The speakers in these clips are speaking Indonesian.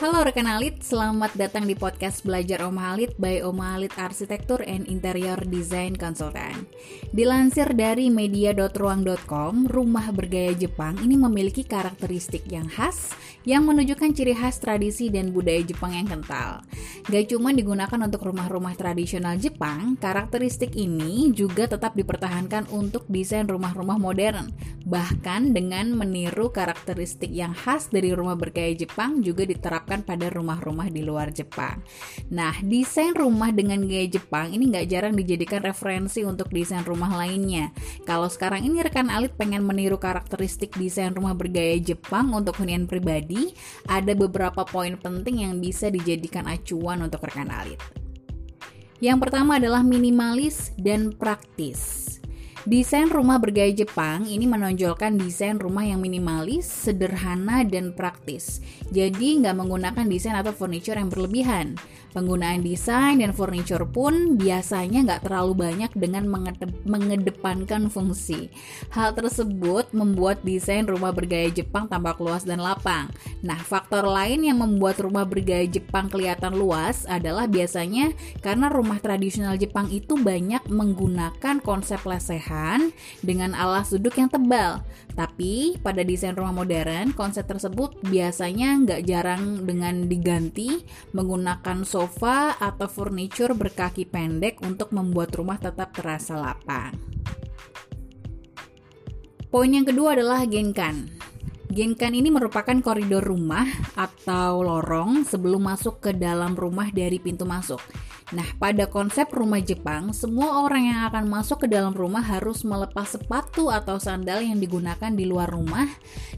Halo rekan Alit, selamat datang di podcast Belajar Oma Alit by Oma Alit Arsitektur and Interior Design Consultant. Dilansir dari media.ruang.com, rumah bergaya Jepang ini memiliki karakteristik yang khas yang menunjukkan ciri khas tradisi dan budaya Jepang yang kental. Gak cuma digunakan untuk rumah-rumah tradisional Jepang, karakteristik ini juga tetap dipertahankan untuk desain rumah-rumah modern. Bahkan dengan meniru karakteristik yang khas dari rumah bergaya Jepang juga diterapkan pada rumah-rumah di luar Jepang. Nah, desain rumah dengan gaya Jepang ini nggak jarang dijadikan referensi untuk desain rumah lainnya. Kalau sekarang ini rekan Alit pengen meniru karakteristik desain rumah bergaya Jepang untuk hunian pribadi, ada beberapa poin penting yang bisa dijadikan acuan untuk rekan Alit. Yang pertama adalah minimalis dan praktis. Desain rumah bergaya Jepang ini menonjolkan desain rumah yang minimalis, sederhana, dan praktis. Jadi nggak menggunakan desain atau furniture yang berlebihan. Penggunaan desain dan furniture pun biasanya nggak terlalu banyak dengan mengedepankan fungsi. Hal tersebut membuat desain rumah bergaya Jepang tampak luas dan lapang. Nah, faktor lain yang membuat rumah bergaya Jepang kelihatan luas adalah biasanya karena rumah tradisional Jepang itu banyak menggunakan konsep lesehan dengan alas duduk yang tebal. Tapi pada desain rumah modern, konsep tersebut biasanya nggak jarang dengan diganti menggunakan sofa atau furniture berkaki pendek untuk membuat rumah tetap terasa lapang. Poin yang kedua adalah genkan. Genkan ini merupakan koridor rumah atau lorong sebelum masuk ke dalam rumah dari pintu masuk. Nah, pada konsep rumah Jepang, semua orang yang akan masuk ke dalam rumah harus melepas sepatu atau sandal yang digunakan di luar rumah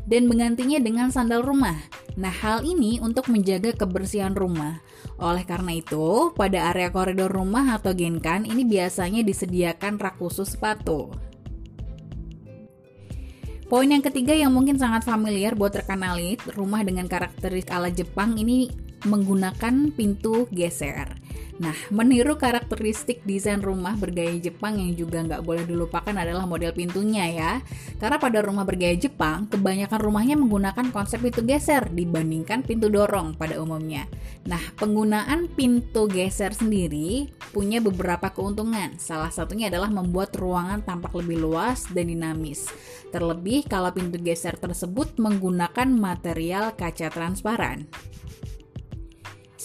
dan menggantinya dengan sandal rumah. Nah, hal ini untuk menjaga kebersihan rumah. Oleh karena itu, pada area koridor rumah atau genkan ini biasanya disediakan rak khusus sepatu. Poin yang ketiga yang mungkin sangat familiar buat rekan alit, rumah dengan karakteristik ala Jepang ini menggunakan pintu geser. Nah, meniru karakteristik desain rumah bergaya Jepang yang juga nggak boleh dilupakan adalah model pintunya ya. Karena pada rumah bergaya Jepang, kebanyakan rumahnya menggunakan konsep pintu geser dibandingkan pintu dorong pada umumnya. Nah, penggunaan pintu geser sendiri punya beberapa keuntungan. Salah satunya adalah membuat ruangan tampak lebih luas dan dinamis. Terlebih kalau pintu geser tersebut menggunakan material kaca transparan.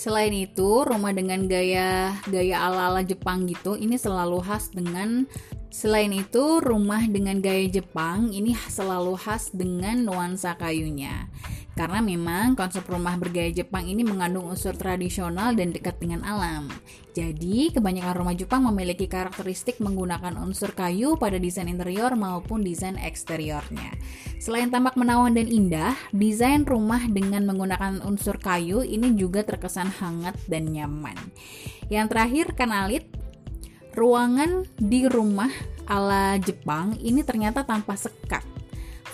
Selain itu, rumah dengan gaya gaya ala-ala Jepang gitu ini selalu khas dengan Selain itu, rumah dengan gaya Jepang ini selalu khas dengan nuansa kayunya. Karena memang konsep rumah bergaya Jepang ini mengandung unsur tradisional dan dekat dengan alam. Jadi, kebanyakan rumah Jepang memiliki karakteristik menggunakan unsur kayu pada desain interior maupun desain eksteriornya. Selain tampak menawan dan indah, desain rumah dengan menggunakan unsur kayu ini juga terkesan hangat dan nyaman. Yang terakhir, kanalit ruangan di rumah ala Jepang ini ternyata tanpa sekat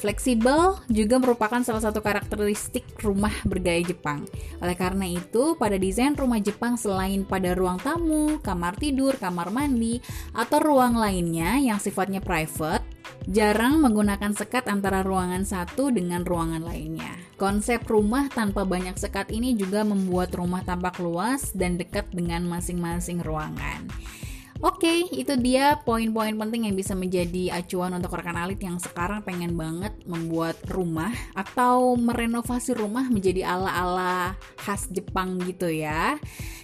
Fleksibel juga merupakan salah satu karakteristik rumah bergaya Jepang. Oleh karena itu, pada desain rumah Jepang selain pada ruang tamu, kamar tidur, kamar mandi, atau ruang lainnya yang sifatnya private, jarang menggunakan sekat antara ruangan satu dengan ruangan lainnya. Konsep rumah tanpa banyak sekat ini juga membuat rumah tampak luas dan dekat dengan masing-masing ruangan. Oke, okay, itu dia poin-poin penting yang bisa menjadi acuan untuk rekan alit yang sekarang pengen banget membuat rumah atau merenovasi rumah menjadi ala-ala khas Jepang gitu ya.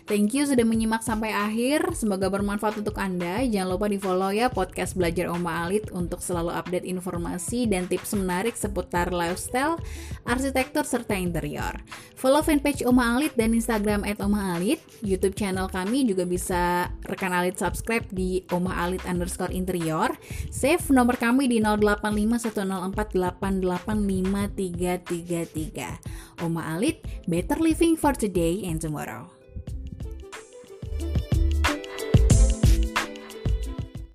Thank you sudah menyimak sampai akhir. Semoga bermanfaat untuk Anda. Jangan lupa di follow ya podcast Belajar Oma Alit untuk selalu update informasi dan tips menarik seputar lifestyle, arsitektur, serta interior. Follow fanpage Oma Alit dan Instagram at Oma Alit. YouTube channel kami juga bisa rekan Alit subscribe di Oma Alit underscore interior. Save nomor kami di 085104885333. Oma Alit, better living for today and tomorrow.